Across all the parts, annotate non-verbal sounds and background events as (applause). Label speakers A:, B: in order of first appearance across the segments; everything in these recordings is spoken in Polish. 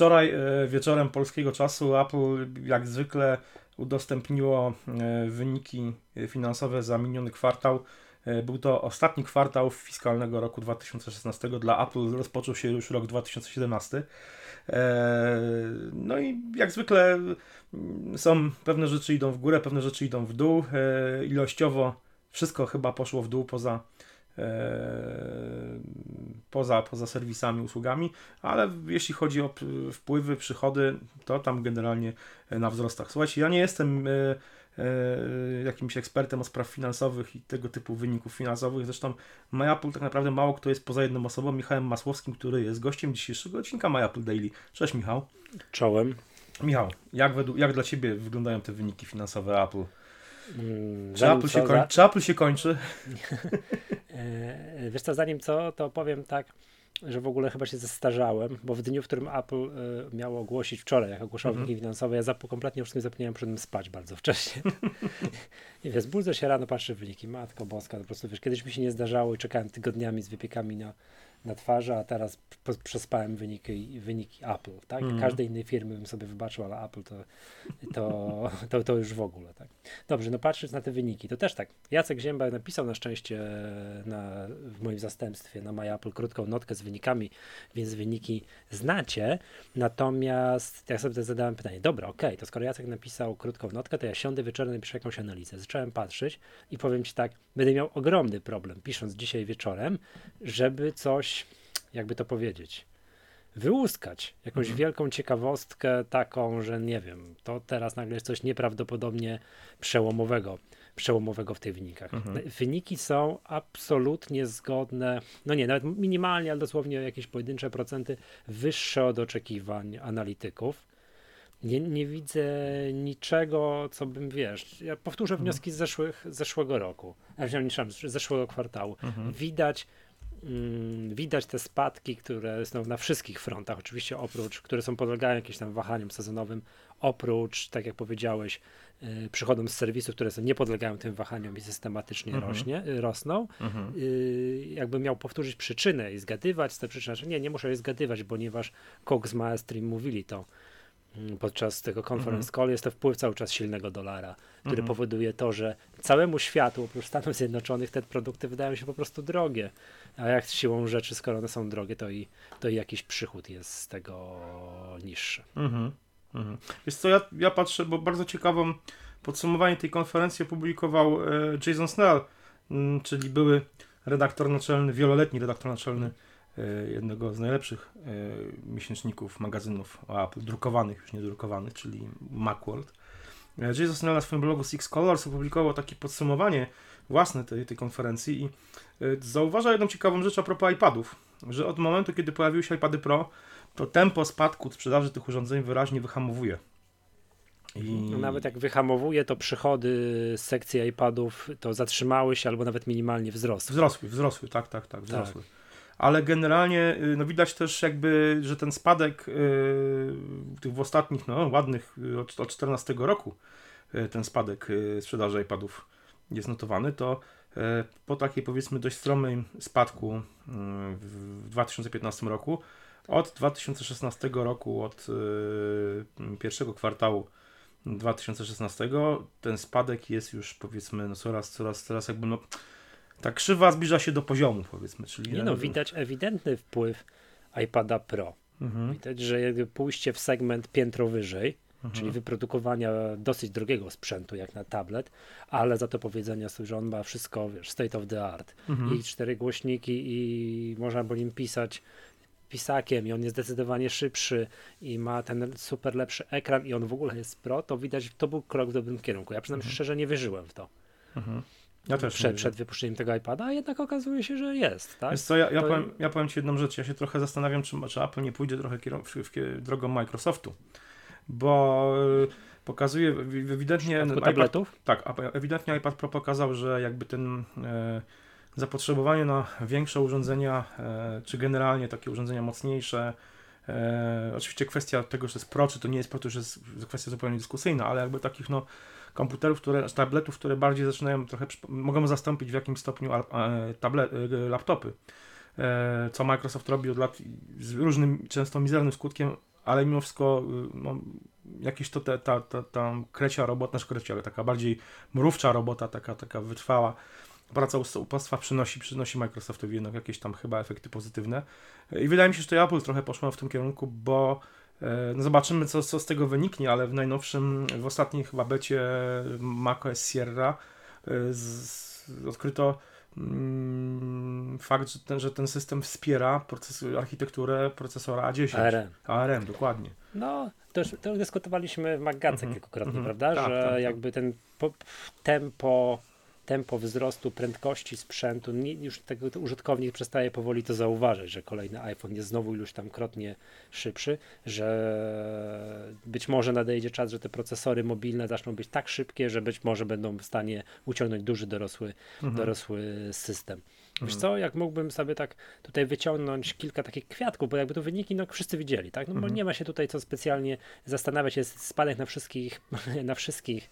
A: Wczoraj e, wieczorem polskiego czasu Apple jak zwykle udostępniło e, wyniki finansowe za miniony kwartał. E, był to ostatni kwartał fiskalnego roku 2016. Dla Apple rozpoczął się już rok 2017. No i jak zwykle mm, są pewne rzeczy idą w górę, pewne rzeczy idą w dół. Ilościowo wszystko chyba poszło w dół poza poza, poza serwisami, usługami, ale jeśli chodzi o wpływy, przychody, to tam generalnie na wzrostach. Słuchajcie, ja nie jestem e, e, jakimś ekspertem o spraw finansowych i tego typu wyników finansowych. Zresztą MyApple tak naprawdę mało kto jest poza jedną osobą, Michałem Masłowskim, który jest gościem dzisiejszego odcinka MyApple Daily. Cześć Michał.
B: Czołem.
A: Michał, jak, według, jak dla Ciebie wyglądają te wyniki finansowe Apple? Hmm, czy, Apple się, koń... za... Apple się kończy? (laughs)
B: E, wiesz co, zanim co, to powiem tak, że w ogóle chyba się zestarzałem, bo w dniu, w którym Apple y, miało ogłosić wczoraj, jak ogłaszał mm -hmm. wyniki finansowe, ja zap- kompletnie już nie zapomniałem, poszedłem spać bardzo wcześnie. (laughs) I wiesz, budzę się rano, patrzę w wyniki, matko boska, po prostu wiesz, kiedyś mi się nie zdarzało i czekałem tygodniami z wypiekami na na twarzy, a teraz przespałem wyniki, wyniki Apple, tak? Mm. Każdej innej firmy bym sobie wybaczył, ale Apple to, to, to, to już w ogóle, tak? Dobrze, no patrząc na te wyniki, to też tak. Jacek Zięba napisał na szczęście na, w moim zastępstwie. Na My Apple krótką notkę z wynikami, więc wyniki znacie, natomiast ja sobie zadałem pytanie, dobra, okej, okay, to skoro Jacek napisał krótką notkę, to ja siądę wieczorem i napiszę jakąś analizę. Zacząłem patrzeć i powiem Ci tak, będę miał ogromny problem, pisząc dzisiaj wieczorem, żeby coś jakby to powiedzieć, wyłuskać jakąś mhm. wielką ciekawostkę taką, że nie wiem, to teraz nagle jest coś nieprawdopodobnie przełomowego, przełomowego w tych wynikach. Mhm. Wyniki są absolutnie zgodne, no nie, nawet minimalnie, ale dosłownie jakieś pojedyncze procenty wyższe od oczekiwań analityków. Nie, nie widzę niczego, co bym, wiesz, ja powtórzę mhm. wnioski z zeszłych, zeszłego roku, a z zeszłego kwartału. Mhm. Widać widać te spadki, które są na wszystkich frontach, oczywiście oprócz, które są podlegają jakimś tam wahaniom sezonowym, oprócz, tak jak powiedziałeś, y, przychodom z serwisów, które są, nie podlegają tym wahaniom i systematycznie mhm. rośnie, y, rosną. Mhm. Y, jakbym miał powtórzyć przyczynę i zgadywać te przyczyny, że nie, nie muszę je zgadywać, ponieważ Cox Maestri mówili to, Mm, podczas tego conference mhm. call jest to wpływ cały czas silnego dolara, który mhm. powoduje to, że całemu światu, oprócz Stanów Zjednoczonych, te produkty wydają się po prostu drogie. A jak siłą rzeczy, skoro one są drogie, to i, to i jakiś przychód jest z tego niższy. Mhm.
A: Mhm. Wiesz co, ja, ja patrzę, bo bardzo ciekawą podsumowanie tej konferencji opublikował e, Jason Snell, m, czyli były redaktor naczelny, wieloletni redaktor naczelny jednego z najlepszych e, miesięczników, magazynów Apple, drukowanych, już nie drukowanych, czyli Macworld. E, Jason Snell na swoim blogu Six Colors opublikował takie podsumowanie własne tej, tej konferencji i zauważa jedną ciekawą rzecz a propos iPadów, że od momentu, kiedy pojawiły się iPady Pro, to tempo spadku sprzedaży tych urządzeń wyraźnie wyhamowuje.
B: I... No nawet jak wyhamowuje, to przychody z sekcji iPadów to zatrzymały się albo nawet minimalnie wzrosły.
A: Wzrosły, wzrosły, tak, tak, tak, wzrosły. Tak ale generalnie y, no widać też jakby, że ten spadek yy, w ostatnich, no ładnych y, od, od 14 roku ten spadek sprzedaży iPadów jest notowany, to po takiej powiedzmy dość stromym spadku w 2015 roku, od 2016 roku, od pierwszego kwartału 2016 ten spadek jest już powiedzmy no coraz, coraz, coraz jakby no ta krzywa zbliża się do poziomu, powiedzmy. Czyli
B: nie no, widać ewidentny wpływ iPada Pro. Mhm. Widać, że jakby pójście w segment piętro wyżej, mhm. czyli wyprodukowania dosyć drogiego sprzętu, jak na tablet, ale za to powiedzenia sobie, że on ma wszystko, wiesz, state of the art. Mhm. I cztery głośniki i można po nim pisać pisakiem i on jest zdecydowanie szybszy i ma ten super lepszy ekran i on w ogóle jest pro, to widać, to był krok w dobrym kierunku. Ja przynajmniej mhm. szczerze nie wierzyłem w to. Mhm. Ja też przed, przed wypuszczeniem tego iPada, a jednak okazuje się, że jest. Tak?
A: Wiesz co, ja, ja, to... powiem, ja powiem Ci jedną rzecz. Ja się trochę zastanawiam, czy, czy Apple nie pójdzie trochę kierow, w, w, drogą Microsoftu, bo e, pokazuje ewidentnie...
B: iPad, tabletów?
A: Tak, ewidentnie iPad Pro pokazał, że jakby ten e, zapotrzebowanie na większe urządzenia, e, czy generalnie takie urządzenia mocniejsze, e, oczywiście kwestia tego, że jest Pro, czy to nie jest Pro, to już jest kwestia zupełnie dyskusyjna, ale jakby takich no komputerów, które, tabletów, które bardziej zaczynają trochę, mogą zastąpić w jakimś stopniu tablet, laptopy. E, co Microsoft robi od lat z różnym, często mizernym skutkiem, ale mimo wszystko no, jakieś to te, ta, ta, ta krecia robota, nasz krecia, ale taka bardziej mrówcza robota, taka, taka wytrwała praca u państwa przynosi, przynosi Microsoftowi jednak jakieś tam chyba efekty pozytywne. I wydaje mi się, że to Apple trochę poszło w tym kierunku, bo no zobaczymy, co, co z tego wyniknie, ale w najnowszym, w ostatniej chyba becie macOS Sierra e, z, odkryto mm, fakt, że ten, że ten system wspiera proces, architekturę procesora A10.
B: ARM.
A: ARM, dokładnie.
B: No, to już, to już dyskutowaliśmy w Maggace mm -hmm. kilkukrotnie, mm -hmm. prawda?
A: Tak,
B: że
A: tak, tak.
B: jakby ten po, tempo tempo wzrostu prędkości sprzętu, nie, już tego użytkownik przestaje powoli to zauważać, że kolejny iPhone jest znowu iluś tam krotnie szybszy, że być może nadejdzie czas, że te procesory mobilne zaczną być tak szybkie, że być może będą w stanie uciągnąć duży dorosły, mhm. dorosły system. Wiesz mhm. co, jak mógłbym sobie tak tutaj wyciągnąć kilka takich kwiatków, bo jakby to wyniki, no wszyscy widzieli, tak? No bo mhm. nie ma się tutaj co specjalnie zastanawiać, jest spadek na wszystkich, (laughs) na wszystkich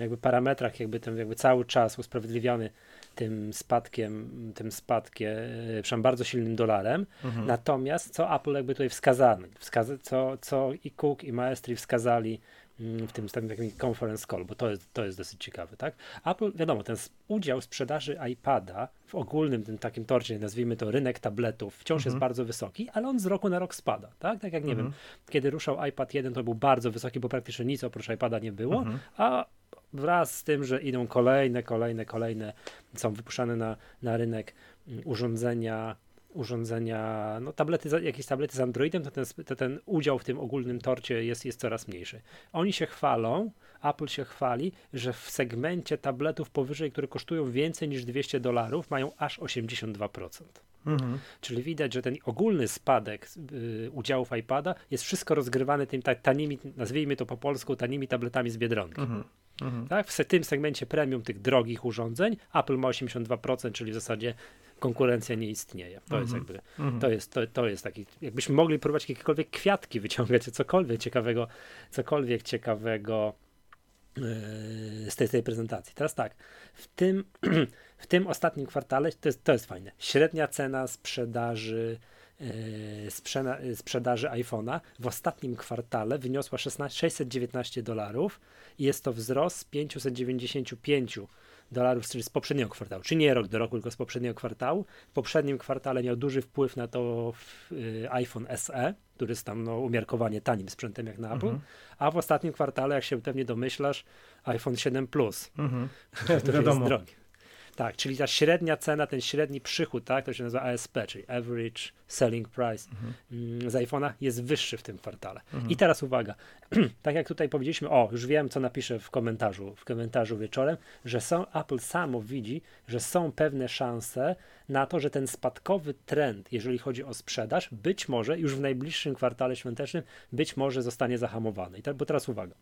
B: jakby parametrach, jakby ten jakby cały czas usprawiedliwiony tym spadkiem, tym spadkiem, e, przynajmniej bardzo silnym dolarem. Mhm. Natomiast co Apple jakby tutaj wskazano, wskaza, co, co i Cook i Maestri wskazali mm, w tym, w tym takim conference call, bo to jest, to jest dosyć ciekawe, tak? Apple, wiadomo, ten udział sprzedaży iPada w ogólnym tym takim torcie, nazwijmy to rynek tabletów, wciąż mhm. jest bardzo wysoki, ale on z roku na rok spada, tak? Tak jak, nie mhm. wiem, kiedy ruszał iPad 1, to był bardzo wysoki, bo praktycznie nic oprócz iPada nie było, mhm. a wraz z tym, że idą kolejne, kolejne, kolejne, są wypuszczane na, na rynek mm, urządzenia urządzenia, no tablety, jakieś tablety z Androidem, to ten, to ten udział w tym ogólnym torcie jest, jest coraz mniejszy. Oni się chwalą, Apple się chwali, że w segmencie tabletów powyżej, które kosztują więcej niż 200 dolarów, mają aż 82%. Mhm. Czyli widać, że ten ogólny spadek y, udziałów iPada jest wszystko rozgrywane tymi tanimi, nazwijmy to po polsku, tanimi tabletami z Biedronki. Mhm. Mhm. Tak? W tym segmencie premium tych drogich urządzeń Apple ma 82%, czyli w zasadzie konkurencja nie istnieje. To jest jakby, to jest, to, to jest taki, jakbyśmy mogli próbować jakiekolwiek kwiatki wyciągać, cokolwiek ciekawego, cokolwiek ciekawego z tej, tej prezentacji. Teraz tak, w tym, (clears throat) w tym ostatnim kwartale, to jest, to jest fajne, średnia cena sprzedaży sprzeda sprzedaży iPhone'a w ostatnim kwartale wyniosła 16, 619 dolarów i jest to wzrost z 595 dolarów, czyli z poprzedniego kwartału, czy nie rok do roku, tylko z poprzedniego kwartału. W poprzednim kwartale miał duży wpływ na to y, iPhone SE, który jest tam no, umiarkowanie tanim sprzętem jak na Apple, mhm. a w ostatnim kwartale, jak się pewnie domyślasz, iPhone 7 Plus, mhm. (laughs) który jest drogi. Tak, czyli ta średnia cena, ten średni przychód, tak, to się nazywa ASP, czyli Average Selling Price mhm. Z iPhone'a jest wyższy w tym kwartale. Mhm. I teraz uwaga, (clears throat) tak jak tutaj powiedzieliśmy, o, już wiem, co napiszę w komentarzu, w komentarzu wieczorem, że są, Apple samo widzi, że są pewne szanse na to, że ten spadkowy trend, jeżeli chodzi o sprzedaż, być może już w najbliższym kwartale świątecznym, być może zostanie zahamowany. I bo teraz uwaga.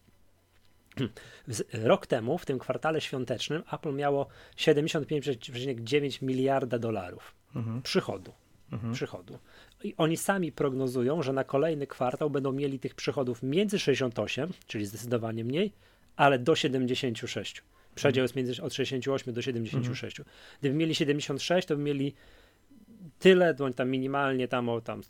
B: Rok temu, w tym kwartale świątecznym, Apple miało 75,9 miliarda dolarów mhm. przychodu. Mhm. przychodu. I oni sami prognozują, że na kolejny kwartał będą mieli tych przychodów między 68, czyli zdecydowanie mniej, ale do 76. Przedział jest między od 68 do 76. Mhm. Gdyby mieli 76, to by mieli tyle, bądź tam minimalnie tam o, tam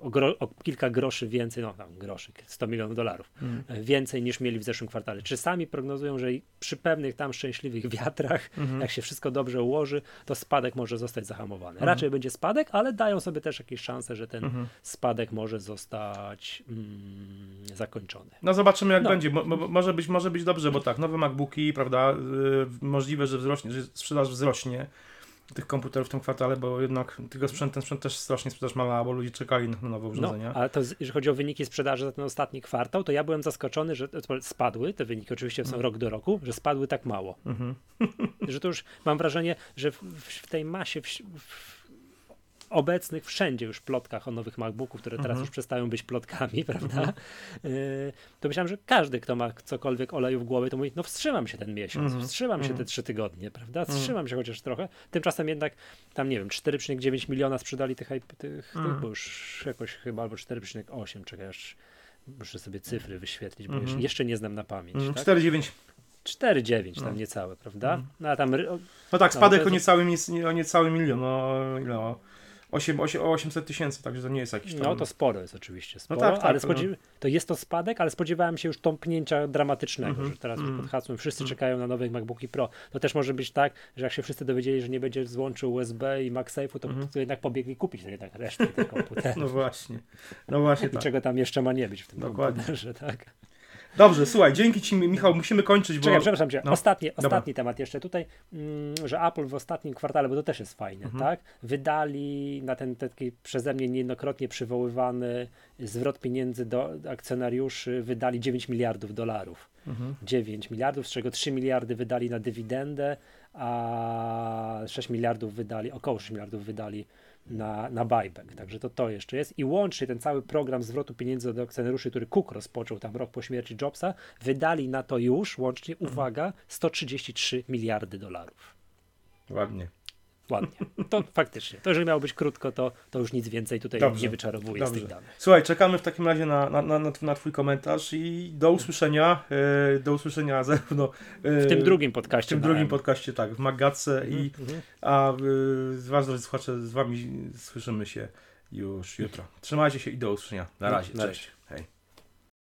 B: o, gro, o, kilka groszy więcej, no tam groszy, 100 milionów dolarów, mm. więcej niż mieli w zeszłym kwartale. Czy sami prognozują, że przy pewnych tam szczęśliwych (laughs) wiatrach, mm. jak się wszystko dobrze ułoży, to spadek może zostać zahamowany. Mm. Raczej będzie spadek, ale dają sobie też jakieś szanse, że ten -hmm. spadek może zostać mm, zakończony.
A: No zobaczymy jak no. będzie. Mo, może, być, może być dobrze, bo tak, nowe MacBooki, prawda, yy, możliwe, że, wzrośnie, że sprzedaż wzrośnie tych komputerów w tym kwartale, bo jednak tego sprzęt, ten sprzęt też strasznie sprzedaż mała, bo ludzie czekali na nowe urządzenia.
B: No, ale to jeżeli chodzi o wyniki sprzedaży za ten ostatni kwartał, to ja byłem zaskoczony, że spadły, te wyniki oczywiście są mm. rok do roku, że spadły tak mało. Mm -hmm. (laughs) że to już mam wrażenie, że w, w tej masie, w, w obecnych wszędzie już plotkach o nowych MacBooków, które teraz mhm. już przestają być plotkami, (laughs) prawda? Mhm. Y, to myślałem, że każdy, kto ma cokolwiek oleju w głowie, to mówi, no wstrzymam się ten miesiąc, mhm. wstrzymam się te trzy tygodnie, prawda? Wstrzymam się chociaż trochę. Tymczasem jednak tam, nie wiem, 4,9 miliona sprzedali tych, tych, tych bo już jakoś chyba, albo 4,8, czekaj, aż muszę sobie cyfry wyświetlić, bo jeszcze, jeszcze nie znam na pamięć.
A: Tak? 4,9.
B: 4,9 tam no. niecałe, prawda? No a tam...
A: No tak, spadek no, o, niecały, o niecały milion, no ile? 8, 8, o 800 tysięcy, także to nie jest jakiś tam...
B: No to sporo jest oczywiście, sporo,
A: tak, tak,
B: ale
A: no.
B: spodziew... to jest to spadek, ale spodziewałem się już tąpnięcia dramatycznego,
A: Mhm,
B: że teraz
A: mhm.
B: pod hasłem wszyscy czekają na nowe MacBooki Pro. To też może być tak, że jak się wszyscy dowiedzieli, że nie będzie złączył USB i MagSafe'u, to, to jednak pobiegli kupić jednak resztę tych komputerów. (laughs)
A: No właśnie, no właśnie
B: I
A: tak.
B: czego tam jeszcze ma nie być w tym
A: Dokładnie.
B: komputerze, tak?
A: Dobrze, słuchaj, dzięki Ci Michał, musimy kończyć, bo...
B: Czekaj, przepraszam cię.
A: no,
B: Ostatni, temat jeszcze tutaj, mm, że Apple w ostatnim kwartale, bo to też jest fajne,
A: Mhm.
B: tak? Wydali na ten taki przeze mnie niejednokrotnie przywoływany zwrot pieniędzy do akcjonariuszy, wydali 9 miliardów dolarów.
A: Mhm.
B: 9 miliardów, z czego 3 miliardy wydali na dywidendę, a 6 miliardów wydali, około 6 miliardów wydali na, na buyback. Także to to jeszcze jest. I łącznie ten cały program zwrotu pieniędzy do akcjonariuszy, który Cook rozpoczął tam rok po śmierci Jobsa, wydali na to już łącznie, uwaga, 133 miliardy dolarów.
A: Ładnie.
B: Ładnie. To faktycznie. To, jeżeli miało być krótko, to, to już nic więcej tutaj
A: Dobrze.
B: nie wyczarowuje z
A: Dobrze.
B: tych danych.
A: Słuchaj, czekamy w takim razie na, na, na, na, Twój komentarz i do usłyszenia, e, do usłyszenia (laughs) zarówno e,
B: W tym drugim
A: w
B: podcaście.
A: tym
B: na
A: drugim
B: M.
A: podcaście, tak, w Magatce i
B: Mhm.
A: a z Was, drodzy słuchacze, z Wami słyszymy się już jutro. Trzymajcie się i do usłyszenia. Na
B: No,
A: razie,
B: na
A: cześć. Hej.